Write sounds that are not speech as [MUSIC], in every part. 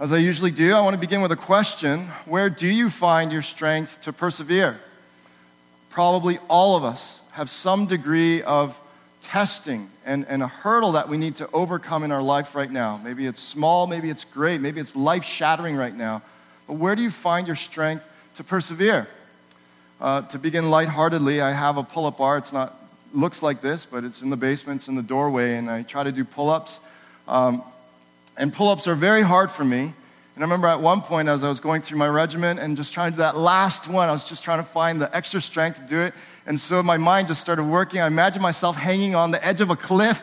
As I usually do, I want to begin with a question Where do you find your strength to persevere? Probably all of us have some degree of testing and, and a hurdle that we need to overcome in our life right now. Maybe it's small, maybe it's great, maybe it's life shattering right now. But where do you find your strength to persevere? Uh, to begin lightheartedly, I have a pull up bar. It's not looks like this, but it's in the basement, it's in the doorway, and I try to do pull ups. Um, and pull ups are very hard for me. And I remember at one point as I was going through my regimen and just trying to do that last one, I was just trying to find the extra strength to do it. And so my mind just started working. I imagined myself hanging on the edge of a cliff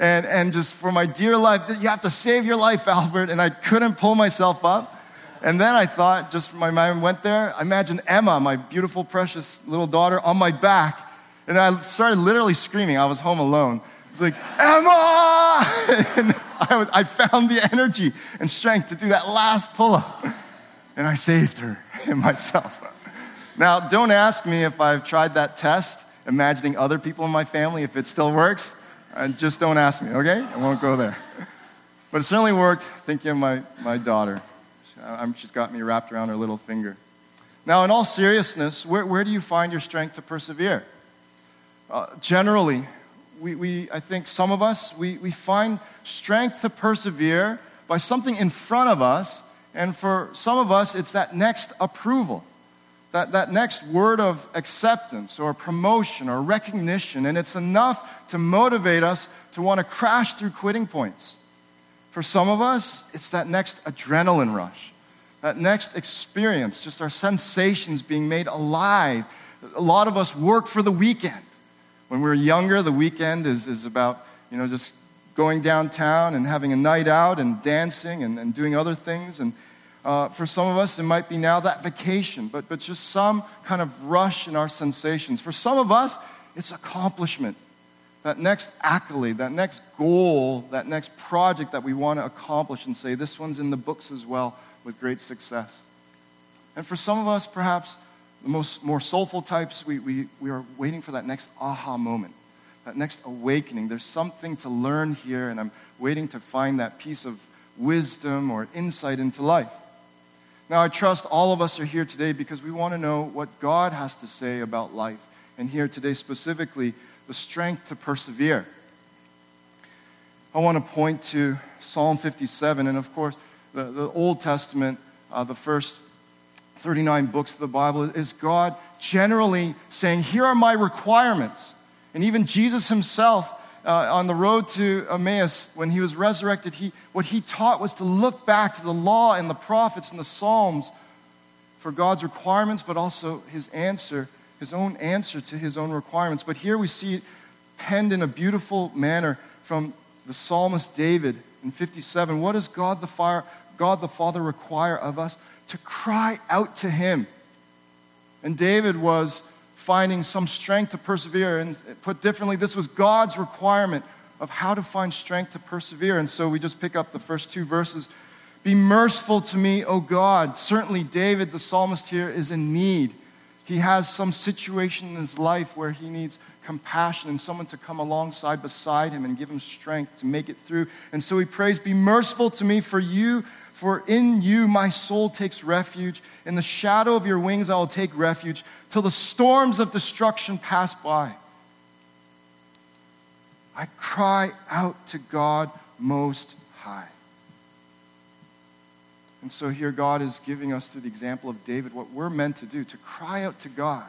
and, and just for my dear life, you have to save your life, Albert. And I couldn't pull myself up. And then I thought, just my mind went there, I imagined Emma, my beautiful, precious little daughter, on my back. And I started literally screaming. I was home alone. It's like, Emma! [LAUGHS] I, I found the energy and strength to do that last pull up. And I saved her [LAUGHS] and myself. Now, don't ask me if I've tried that test, imagining other people in my family, if it still works. And just don't ask me, okay? I won't go there. But it certainly worked thinking of my, my daughter. She's got me wrapped around her little finger. Now, in all seriousness, where, where do you find your strength to persevere? Uh, generally, we, we, I think some of us, we, we find strength to persevere by something in front of us. And for some of us, it's that next approval, that, that next word of acceptance or promotion or recognition. And it's enough to motivate us to want to crash through quitting points. For some of us, it's that next adrenaline rush, that next experience, just our sensations being made alive. A lot of us work for the weekend. When we are younger, the weekend is, is about, you know, just going downtown and having a night out and dancing and, and doing other things. And uh, for some of us, it might be now that vacation, but, but just some kind of rush in our sensations. For some of us, it's accomplishment. That next accolade, that next goal, that next project that we want to accomplish and say, this one's in the books as well with great success. And for some of us, perhaps the most more soulful types, we, we, we are waiting for that next aha moment, that next awakening. There's something to learn here, and I'm waiting to find that piece of wisdom or insight into life. Now, I trust all of us are here today because we want to know what God has to say about life, and here today specifically, the strength to persevere. I want to point to Psalm 57, and of course, the, the Old Testament, uh, the first 39 books of the Bible is God generally saying, Here are my requirements. And even Jesus himself, uh, on the road to Emmaus, when he was resurrected, he, what he taught was to look back to the law and the prophets and the Psalms for God's requirements, but also his answer, his own answer to his own requirements. But here we see it penned in a beautiful manner from the psalmist David in 57. What does God the, fire, God the Father require of us? To cry out to him. And David was finding some strength to persevere. And put differently, this was God's requirement of how to find strength to persevere. And so we just pick up the first two verses. Be merciful to me, O God. Certainly, David, the psalmist here, is in need. He has some situation in his life where he needs compassion and someone to come alongside beside him and give him strength to make it through. And so he prays, Be merciful to me, for you for in you my soul takes refuge. In the shadow of your wings I will take refuge till the storms of destruction pass by. I cry out to God Most High. And so here God is giving us through the example of David what we're meant to do to cry out to God.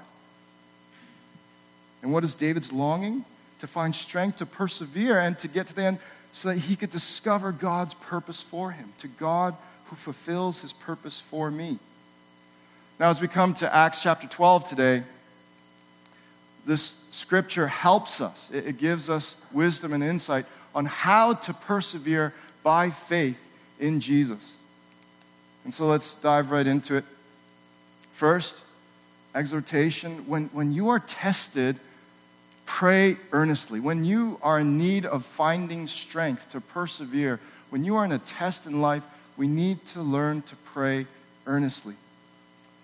And what is David's longing? To find strength to persevere and to get to the end so that he could discover God's purpose for him, to God who fulfills his purpose for me. Now, as we come to Acts chapter 12 today, this scripture helps us. It gives us wisdom and insight on how to persevere by faith in Jesus. And so let's dive right into it. First, exhortation. When, when you are tested, Pray earnestly. When you are in need of finding strength to persevere, when you are in a test in life, we need to learn to pray earnestly.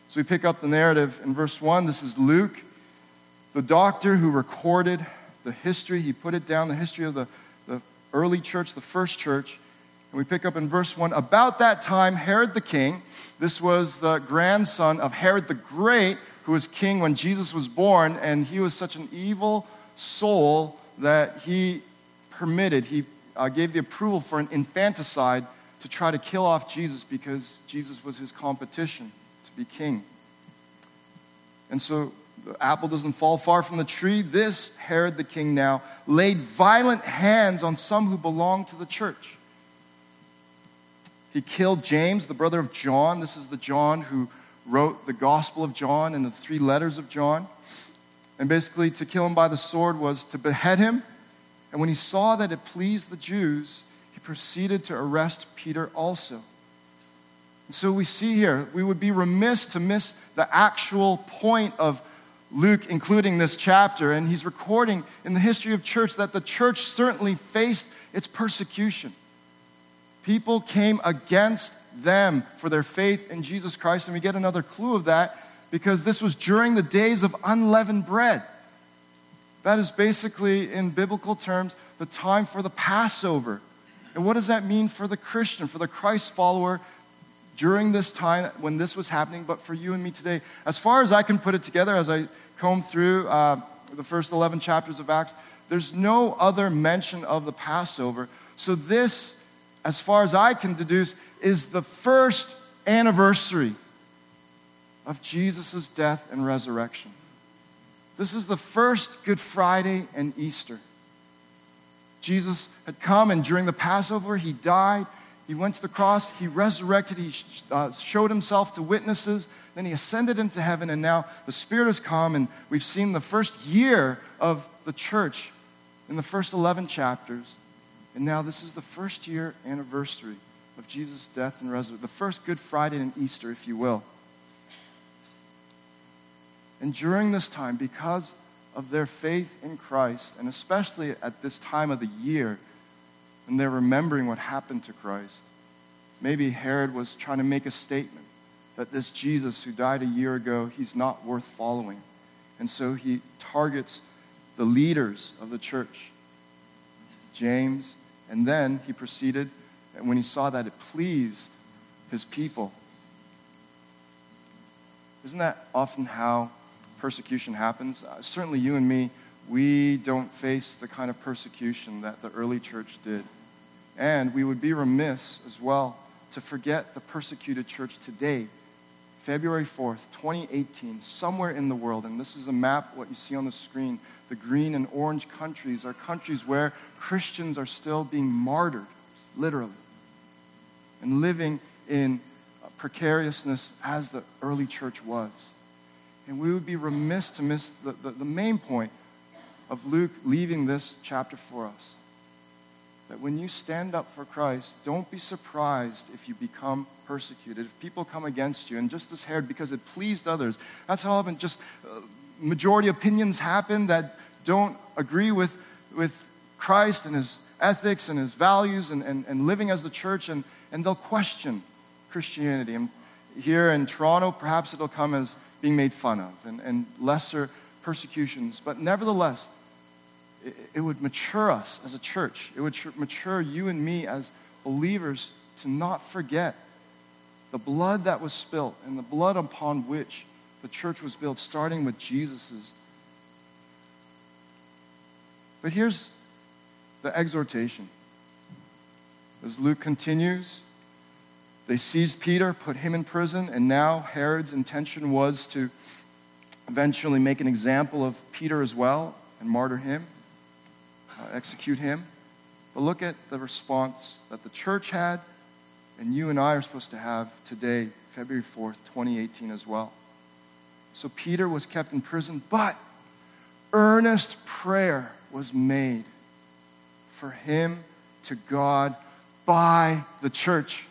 So we pick up the narrative in verse 1. This is Luke, the doctor who recorded the history. He put it down, the history of the, the early church, the first church. We pick up in verse 1 About that time, Herod the king, this was the grandson of Herod the Great, who was king when Jesus was born, and he was such an evil soul that he permitted, he uh, gave the approval for an infanticide to try to kill off Jesus because Jesus was his competition to be king. And so the apple doesn't fall far from the tree. This Herod the king now laid violent hands on some who belonged to the church. He killed James, the brother of John. This is the John who wrote the Gospel of John and the three letters of John. And basically, to kill him by the sword was to behead him. And when he saw that it pleased the Jews, he proceeded to arrest Peter also. And so we see here, we would be remiss to miss the actual point of Luke including this chapter. And he's recording in the history of church that the church certainly faced its persecution. People came against them for their faith in Jesus Christ. And we get another clue of that because this was during the days of unleavened bread. That is basically, in biblical terms, the time for the Passover. And what does that mean for the Christian, for the Christ follower during this time when this was happening, but for you and me today? As far as I can put it together, as I comb through uh, the first 11 chapters of Acts, there's no other mention of the Passover. So, this, as far as I can deduce, is the first anniversary of Jesus' death and resurrection. This is the first Good Friday and Easter. Jesus had come, and during the Passover, he died. He went to the cross. He resurrected. He uh, showed himself to witnesses. Then he ascended into heaven, and now the Spirit has come, and we've seen the first year of the church in the first 11 chapters. And now this is the first year anniversary of Jesus' death and resurrection, the first Good Friday and Easter, if you will. And during this time, because of their faith in Christ, and especially at this time of the year, and they're remembering what happened to Christ, maybe Herod was trying to make a statement that this Jesus who died a year ago, he's not worth following. And so he targets the leaders of the church, James, and then he proceeded, and when he saw that it pleased his people. Isn't that often how persecution happens. Uh, certainly, you and me, we don't face the kind of persecution that the early church did. And we would be remiss as well to forget the persecuted church today, February 4th, 2018, somewhere in the world. And this is a map, what you see on the screen. The green and orange countries are countries where Christians are still being martyred, literally, and living in precariousness as the early church was. And we would be remiss to miss the, the, the main point of Luke leaving this chapter for us. That when you stand up for Christ, don't be surprised if you become persecuted, if people come against you. And just as Herod, because it pleased others. That's how often just uh, majority opinions happen that don't agree with, with Christ and his ethics and his values and, and, and living as the church, and, and they'll question Christianity. And here in Toronto, perhaps it'll come as being made fun of and, and lesser persecutions. But nevertheless, it, would mature us as a church. It would mature you and me as believers to not forget the blood that was spilt and the blood upon which the church was built, starting with Jesus's. But here's the exhortation. As Luke continues, they seized Peter, put him in prison, and now Herod's intention was to eventually make an example of Peter as well and martyr him, Uh, execute him. But look at the response that the church had, and you and I are supposed to have today, February 4th, 2018, as well. So Peter was kept in prison, but earnest prayer was made for him to God by the church.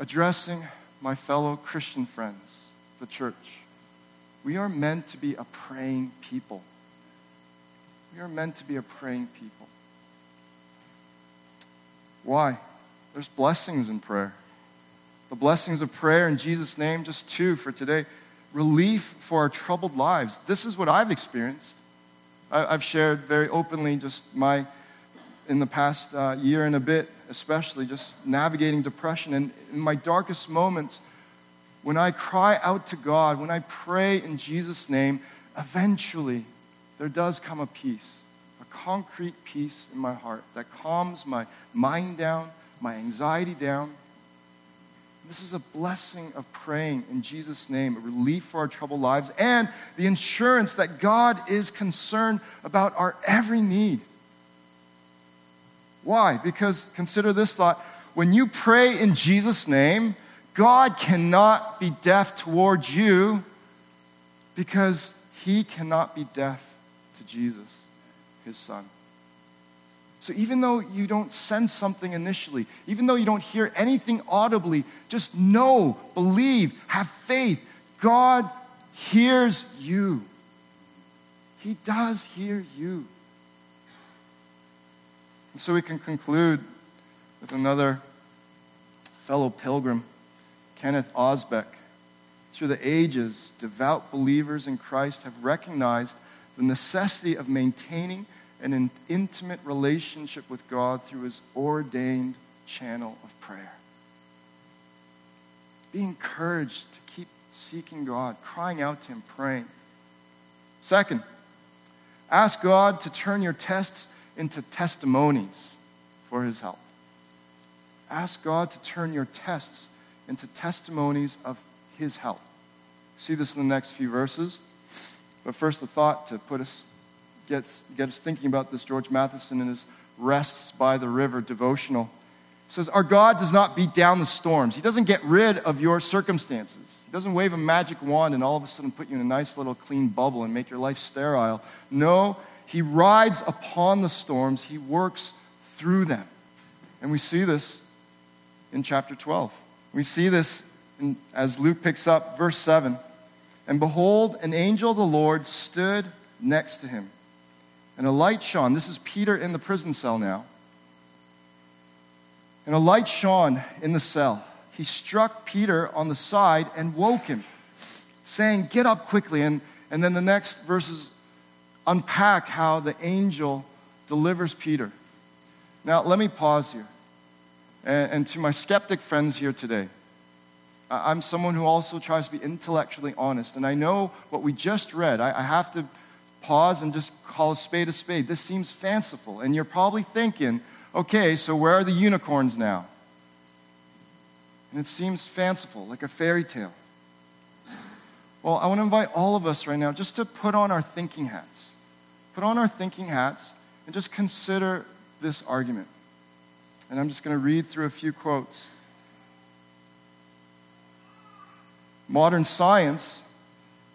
addressing my fellow Christian friends, the church. We are meant to be a praying people. We are meant to be a praying people. Why? There's blessings in prayer. The blessings of prayer in Jesus' name, just two for today. Relief for our troubled lives. This is what I've experienced. I've shared very openly just my in the past uh, year and a bit, especially just navigating depression. And in my darkest moments, when I cry out to God, when I pray in Jesus' name, eventually there does come a peace, a concrete peace in my heart that calms my mind down, my anxiety down. This is a blessing of praying in Jesus' name, a relief for our troubled lives, and the assurance that God is concerned about our every need. Why? Because consider this thought when you pray in Jesus' name, God cannot be deaf towards you because he cannot be deaf to Jesus, his son. So even though you don't sense something initially, even though you don't hear anything audibly, just know, believe, have faith. God hears you. He does hear you. And so we can conclude with another fellow pilgrim, Kenneth Osbeck. Through the ages, devout believers in Christ have recognized the necessity of maintaining an intimate relationship with God through his ordained channel of prayer. Be encouraged to keep seeking God, crying out to him, praying. Second, ask God to turn your tests into testimonies for his help. Ask God to turn your tests into testimonies of his help. See this in the next few verses. But first, a thought to put us get, get us thinking about this, George Matheson in his Rests by the River devotional says, Our God does not beat down the storms. He doesn't get rid of your circumstances. He doesn't wave a magic wand and all of a sudden put you in a nice little clean bubble and make your life sterile. No, He rides upon the storms, He works through them. And we see this in chapter 12. We see this in, as Luke picks up verse 7. And behold, an angel of the Lord stood next to him and a light shone. This is Peter in the prison cell now. And a light shone in the cell. He struck Peter on the side and woke him, saying, Get up quickly. And, and then the next verses unpack how the angel delivers Peter. Now, let me pause here. And, and to my skeptic friends here today, I'm someone who also tries to be intellectually honest. And I know what we just read. I, I have to pause and just call a spade a spade. This seems fanciful. And you're probably thinking, okay, so where are the unicorns now? And it seems fanciful, like a fairy tale. Well, I want to invite all of us right now just to put on our thinking hats. Put on our thinking hats and just consider this argument. And I'm just going to read through a few quotes. Modern science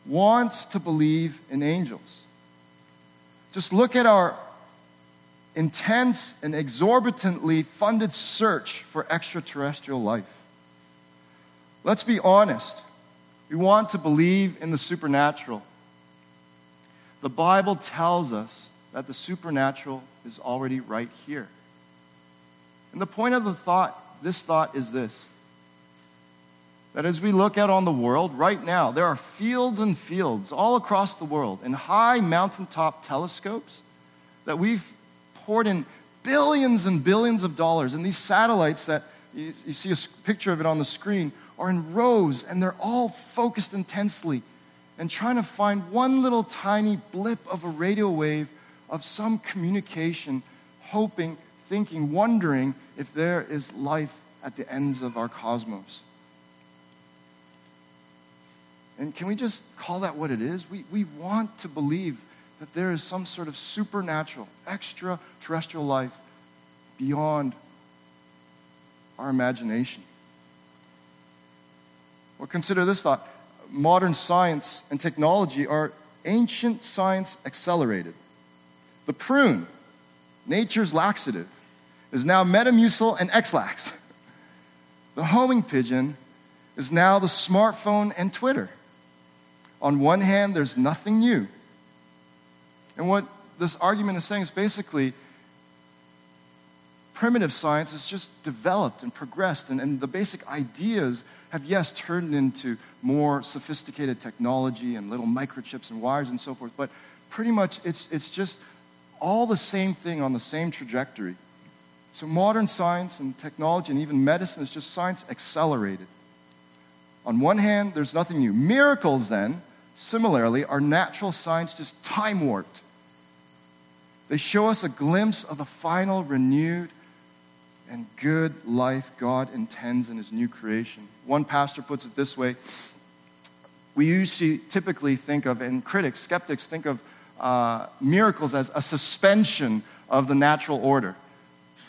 wants to believe in angels. Just look at our intense and exorbitantly funded search for extraterrestrial life. Let's be honest. We want to believe in the supernatural. The Bible tells us that the supernatural is already right here. And the point of the thought, this thought is this that as we look out on the world right now, there are fields and fields all across the world in high mountaintop telescopes that we've poured in billions and billions of dollars. And these satellites that you, you see a picture of it on the screen are in rows and they're all focused intensely and trying to find one little tiny blip of a radio wave of some communication, hoping, thinking, wondering if there is life at the ends of our cosmos. And can we just call that what it is? We, we want to believe that there is some sort of supernatural, extraterrestrial life beyond our imagination. Well, consider this thought modern science and technology are ancient science accelerated. The prune, nature's laxative, is now Metamucil and Ex-Lax. The homing pigeon is now the smartphone and Twitter on one hand, there's nothing new. And what this argument is saying is basically primitive science has just developed and progressed, and, and the basic ideas have, yes, turned into more sophisticated technology and little microchips and wires and so forth, but pretty much it's, it's just all the same thing on the same trajectory So, modern science and technology and even medicine is just science accelerated. On one hand, there's nothing new. Miracles, then, similarly, are natural science just time warped. They show us a glimpse of the final, renewed, and good life God intends in His new creation. One pastor puts it this way We usually typically think of, and critics, skeptics think of uh, miracles as a suspension of the natural order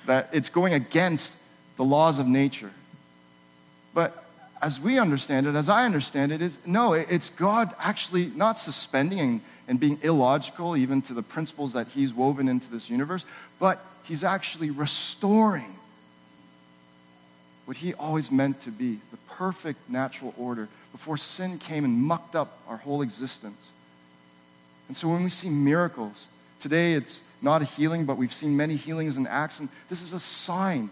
that it's going against the laws of nature. But as we understand it, as I understand it, is no, it's God actually not suspending and, and being illogical even to the principles that He's woven into this universe, but He's actually restoring what He always meant to be the perfect natural order before sin came and mucked up our whole existence. And so when we see miracles, today it's not a healing, but we've seen many healings and Acts. And this is a sign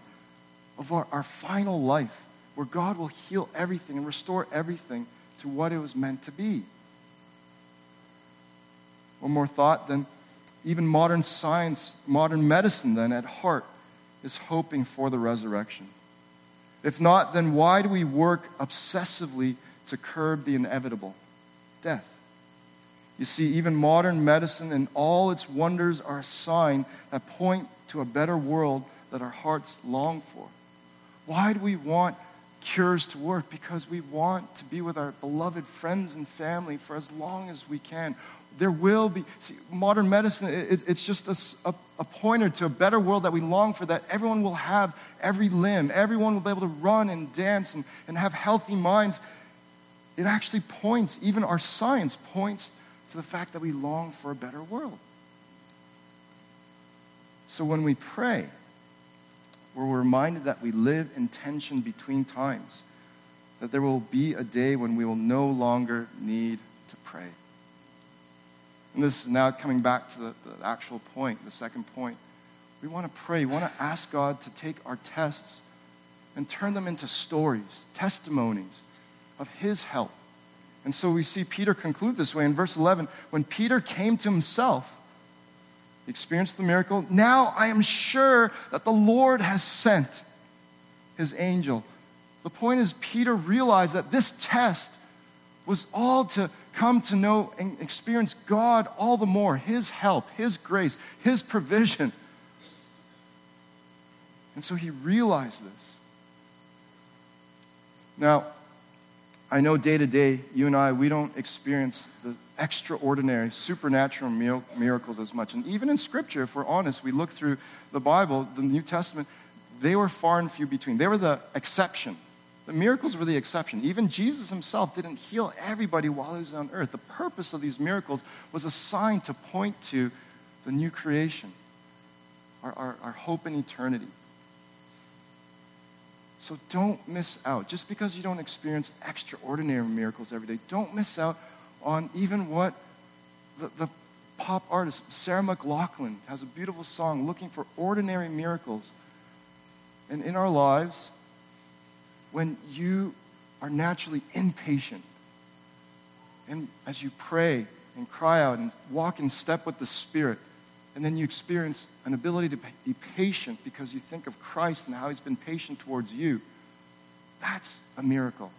of our, our final life where God will heal everything and restore everything to what it was meant to be. One more thought, then, even modern science, modern medicine, then, at heart, is hoping for the resurrection. If not, then why do we work obsessively to curb the inevitable death? You see, even modern medicine and all its wonders are a sign that point to a better world that our hearts long for. Why do we want cures to work? Because we want to be with our beloved friends and family for as long as we can. There will be, see, modern medicine, it, it's just a, a, a pointer to a better world that we long for, that everyone will have every limb, everyone will be able to run and dance and, and have healthy minds. It actually points, even our science points to the fact that we long for a better world. So when we pray, we're reminded that we live in tension between times, that there will be a day when we will no longer need to pray. And this is now coming back to the, the actual point, the second point. We want to pray. We want to ask God to take our tests and turn them into stories, testimonies of His help and so we see Peter conclude this way in verse 11. When Peter came to himself, he experienced the miracle. Now I am sure that the Lord has sent his angel. The point is, Peter realized that this test was all to come to know and experience God all the more, his help, his grace, his provision. And so he realized this. Now, I know day to day, you and I, we don't experience the extraordinary, supernatural miracles as much. And even in Scripture, if we're honest, we look through the Bible, the New Testament, they were far and few between. They were the exception. The miracles were the exception. Even Jesus himself didn't heal everybody while he was on earth. The purpose of these miracles was a sign to point to the new creation, our, our, our hope in eternity. So don't miss out. Just because you don't experience extraordinary miracles every day, don't miss out on even what the, the pop artist Sarah McLachlan has a beautiful song looking for ordinary miracles. And in our lives, when you are naturally impatient, and as you pray and cry out and walk in step with the Spirit, and then you experience an ability to be patient because you think of Christ and how he's been patient towards you. That's a miracle.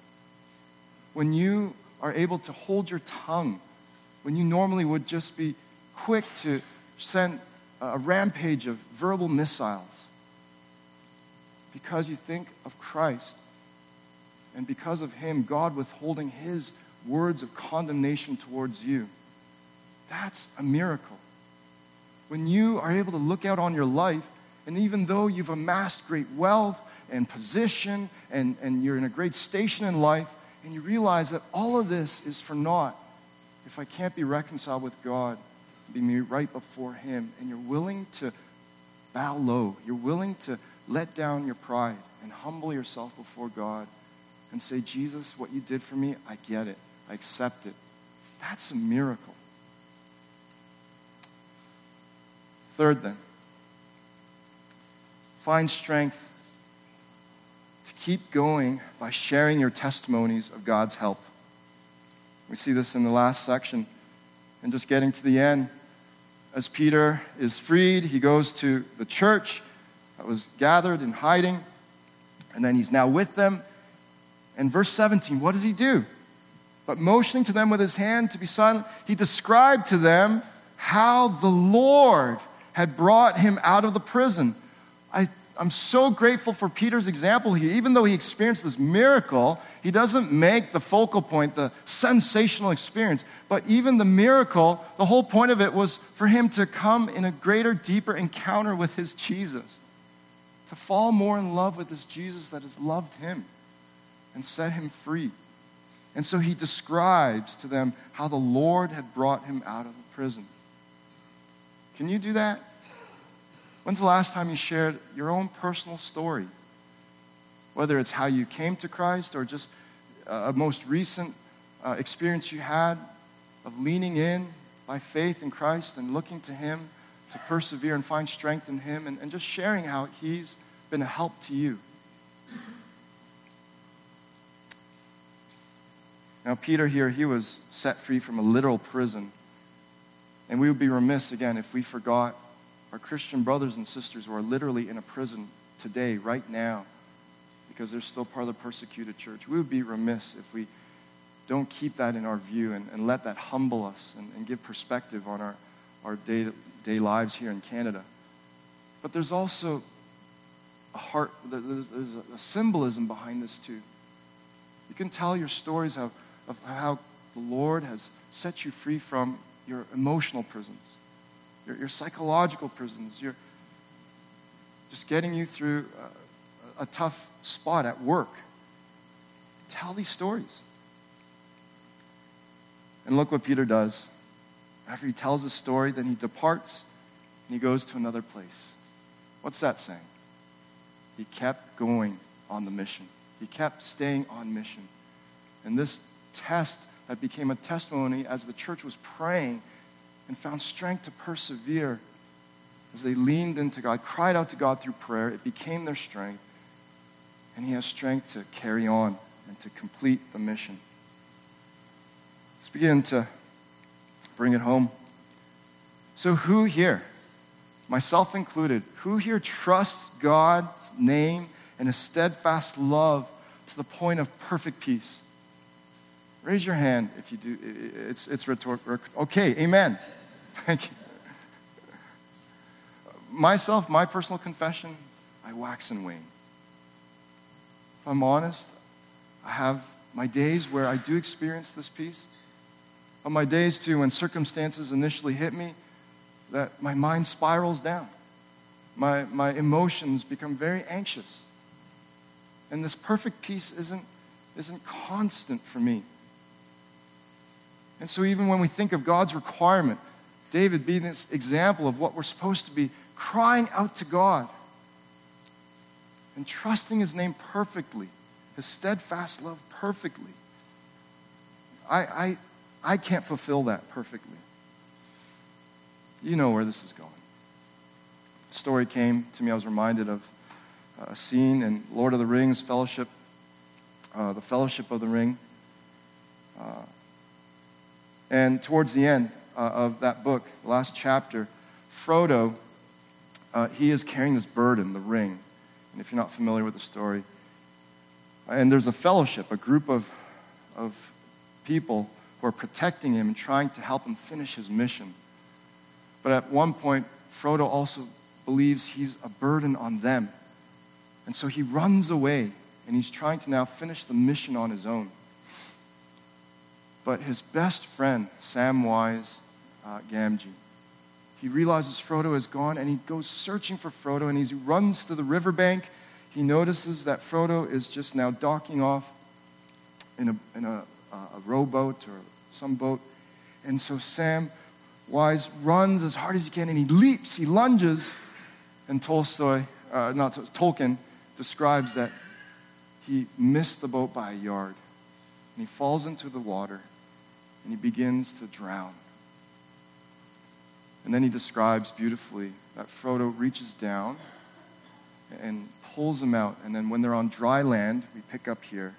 When you are able to hold your tongue, when you normally would just be quick to send a rampage of verbal missiles, because you think of Christ and because of him, God withholding his words of condemnation towards you. That's a miracle when you are able to look out on your life, and even though you've amassed great wealth and position and, and you're in a great station in life, and you realize that all of this is for naught if I can't be reconciled with God, be me right before Him, and you're willing to bow low, you're willing to let down your pride and humble yourself before God and say, Jesus, what you did for me, I get it, I accept it. That's a miracle. Third, then, find strength to keep going by sharing your testimonies of God's help. We see this in the last section. And just getting to the end, as Peter is freed, he goes to the church that was gathered in hiding. And then he's now with them. And verse 17, what does he do? But motioning to them with his hand to be silent, he described to them how the Lord had brought him out of the prison. I, I'm so grateful for Peter's example here. Even though he experienced this miracle, he doesn't make the focal point the sensational experience. But even the miracle, the whole point of it was for him to come in a greater, deeper encounter with his Jesus, to fall more in love with this Jesus that has loved him and set him free. And so he describes to them how the Lord had brought him out of the prison. Can you do that? When's the last time you shared your own personal story? Whether it's how you came to Christ or just a most recent uh, experience you had of leaning in by faith in Christ and looking to Him to persevere and find strength in Him and, and just sharing how He's been a help to you. Now, Peter here, he was set free from a literal prison. And we would be remiss, again, if we forgot our Christian brothers and sisters who are literally in a prison today, right now, because they're still part of the persecuted church. We would be remiss if we don't keep that in our view and, and let that humble us and, and give perspective on our, our day, day lives here in Canada. But there's also a heart, there's, there's a symbolism behind this too. You can tell your stories how of how the Lord has set you free from your emotional prisons, your, your psychological prisons, your, just getting you through a, a tough spot at work. Tell these stories. And look what Peter does. After he tells his story, then he departs and he goes to another place. What's that saying? He kept going on the mission. He kept staying on mission. And this test that became a testimony as the church was praying and found strength to persevere as they leaned into God, cried out to God through prayer. It became their strength. And He has strength to carry on and to complete the mission. Let's begin to bring it home. So, who here, myself included, who here trusts God's name and His steadfast love to the point of perfect peace? Raise your hand if you do. It's, it's rhetorical. Okay, amen. Thank you. Myself, my personal confession, I wax and wane. If I'm honest, I have my days where I do experience this peace. On my days, too, when circumstances initially hit me, that my mind spirals down. My, my emotions become very anxious. And this perfect peace isn't, isn't constant for me. And so, even when we think of God's requirement, David being this example of what we're supposed to be crying out to God and trusting his name perfectly, his steadfast love perfectly. I, I, I can't fulfill that perfectly. You know where this is going. The story came to me, I was reminded of a scene in Lord of the Rings Fellowship, uh, the Fellowship of the Ring. Uh, and towards the end uh, of that book, the last chapter, Frodo, uh, he is carrying this burden, the ring. And if you're not familiar with the story, and there's a fellowship, a group of, of people who are protecting him and trying to help him finish his mission. But at one point, Frodo also believes he's a burden on them. And so he runs away and he's trying to now finish the mission on his own. But his best friend, Samwise uh, Gamgee, he realizes Frodo is gone and he goes searching for Frodo and he runs to the riverbank. He notices that Frodo is just now docking off in a, in a, a rowboat or some boat. And so Sam Wise runs as hard as he can and he leaps, he lunges. And Tolstoy, uh, not Tolkien, describes that he missed the boat by a yard. And he falls into the water and he begins to drown. And then he describes beautifully that Frodo reaches down and pulls him out. And then when they're on dry land, we pick up here,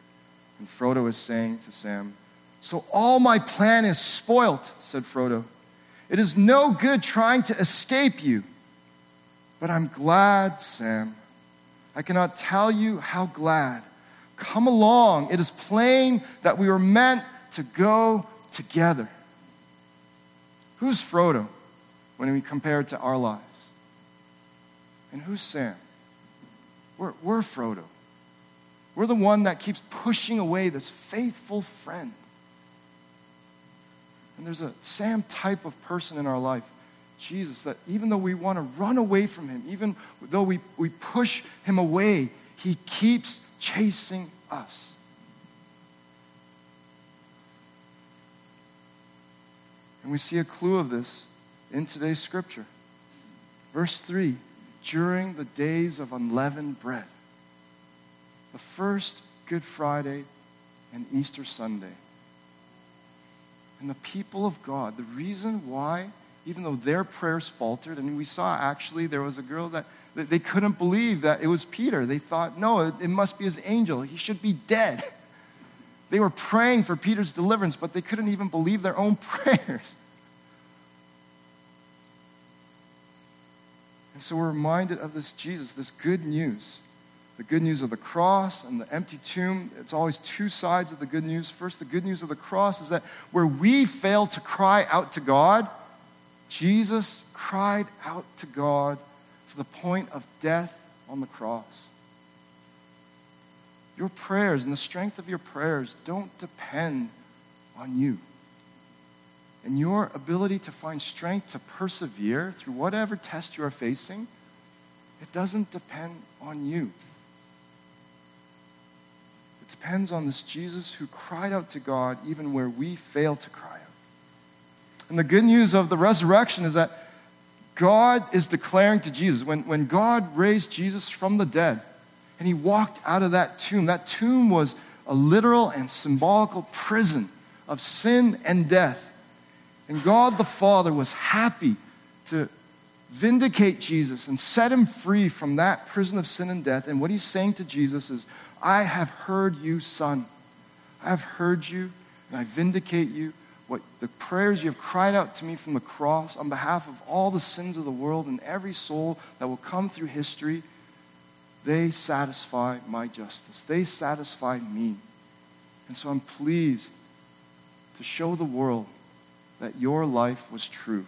and Frodo is saying to Sam, So all my plan is spoilt, said Frodo. It is no good trying to escape you. But I'm glad, Sam. I cannot tell you how glad. Come along. It is plain that we were meant to go together. Who's Frodo when we compare it to our lives? And who's Sam? We're, we're Frodo. We're the one that keeps pushing away this faithful friend. And there's a Sam type of person in our life, Jesus, that even though we want to run away from him, even though we, we push him away, he keeps chasing us. And we see a clue of this in today's scripture. Verse 3 during the days of unleavened bread, the first Good Friday and Easter Sunday. And the people of God, the reason why, even though their prayers faltered, and we saw actually there was a girl that they couldn't believe that it was Peter. They thought, no, it must be his angel. He should be dead. [LAUGHS] They were praying for Peter's deliverance, but they couldn't even believe their own [LAUGHS] prayers. And so we're reminded of this Jesus, this good news. The good news of the cross and the empty tomb. It's always two sides of the good news. First, the good news of the cross is that where we fail to cry out to God, Jesus cried out to God to the point of death on the cross. Your prayers and the strength of your prayers don't depend on you. And your ability to find strength to persevere through whatever test you are facing, it doesn't depend on you. It depends on this Jesus who cried out to God even where we fail to cry out. And the good news of the resurrection is that God is declaring to Jesus, when, when God raised Jesus from the dead and he walked out of that tomb, that tomb was a literal and symbolical prison of sin and death. And God the Father was happy to vindicate Jesus and set him free from that prison of sin and death. And what he's saying to Jesus is, I have heard you, son. I have heard you, and I vindicate you. What the prayers you have cried out to me from the cross on behalf of all the sins of the world and every soul that will come through history, they satisfy my justice. They satisfy me. And so I'm pleased to show the world that your life was true.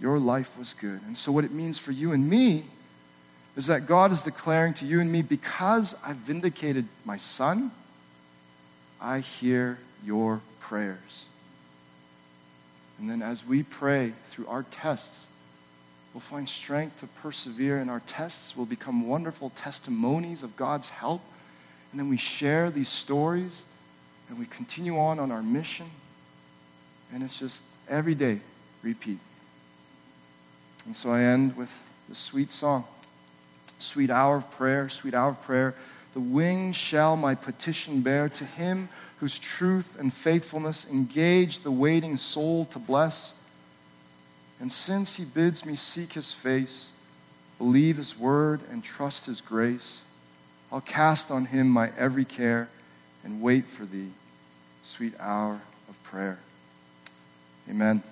Your life was good. And so, what it means for you and me is that God is declaring to you and me, because I've vindicated my son, I hear your prayers. And then, as we pray through our tests, we'll find strength to persevere, and our tests will become wonderful testimonies of God's help. And then we share these stories and we continue on on our mission. And it's just every day, repeat. And so I end with the sweet song, sweet hour of prayer, sweet hour of prayer. The wings shall my petition bear to him whose truth and faithfulness engage the waiting soul to bless. And since he bids me seek his face, believe his word, and trust his grace, I'll cast on him my every care and wait for thee, sweet hour of prayer. Amen.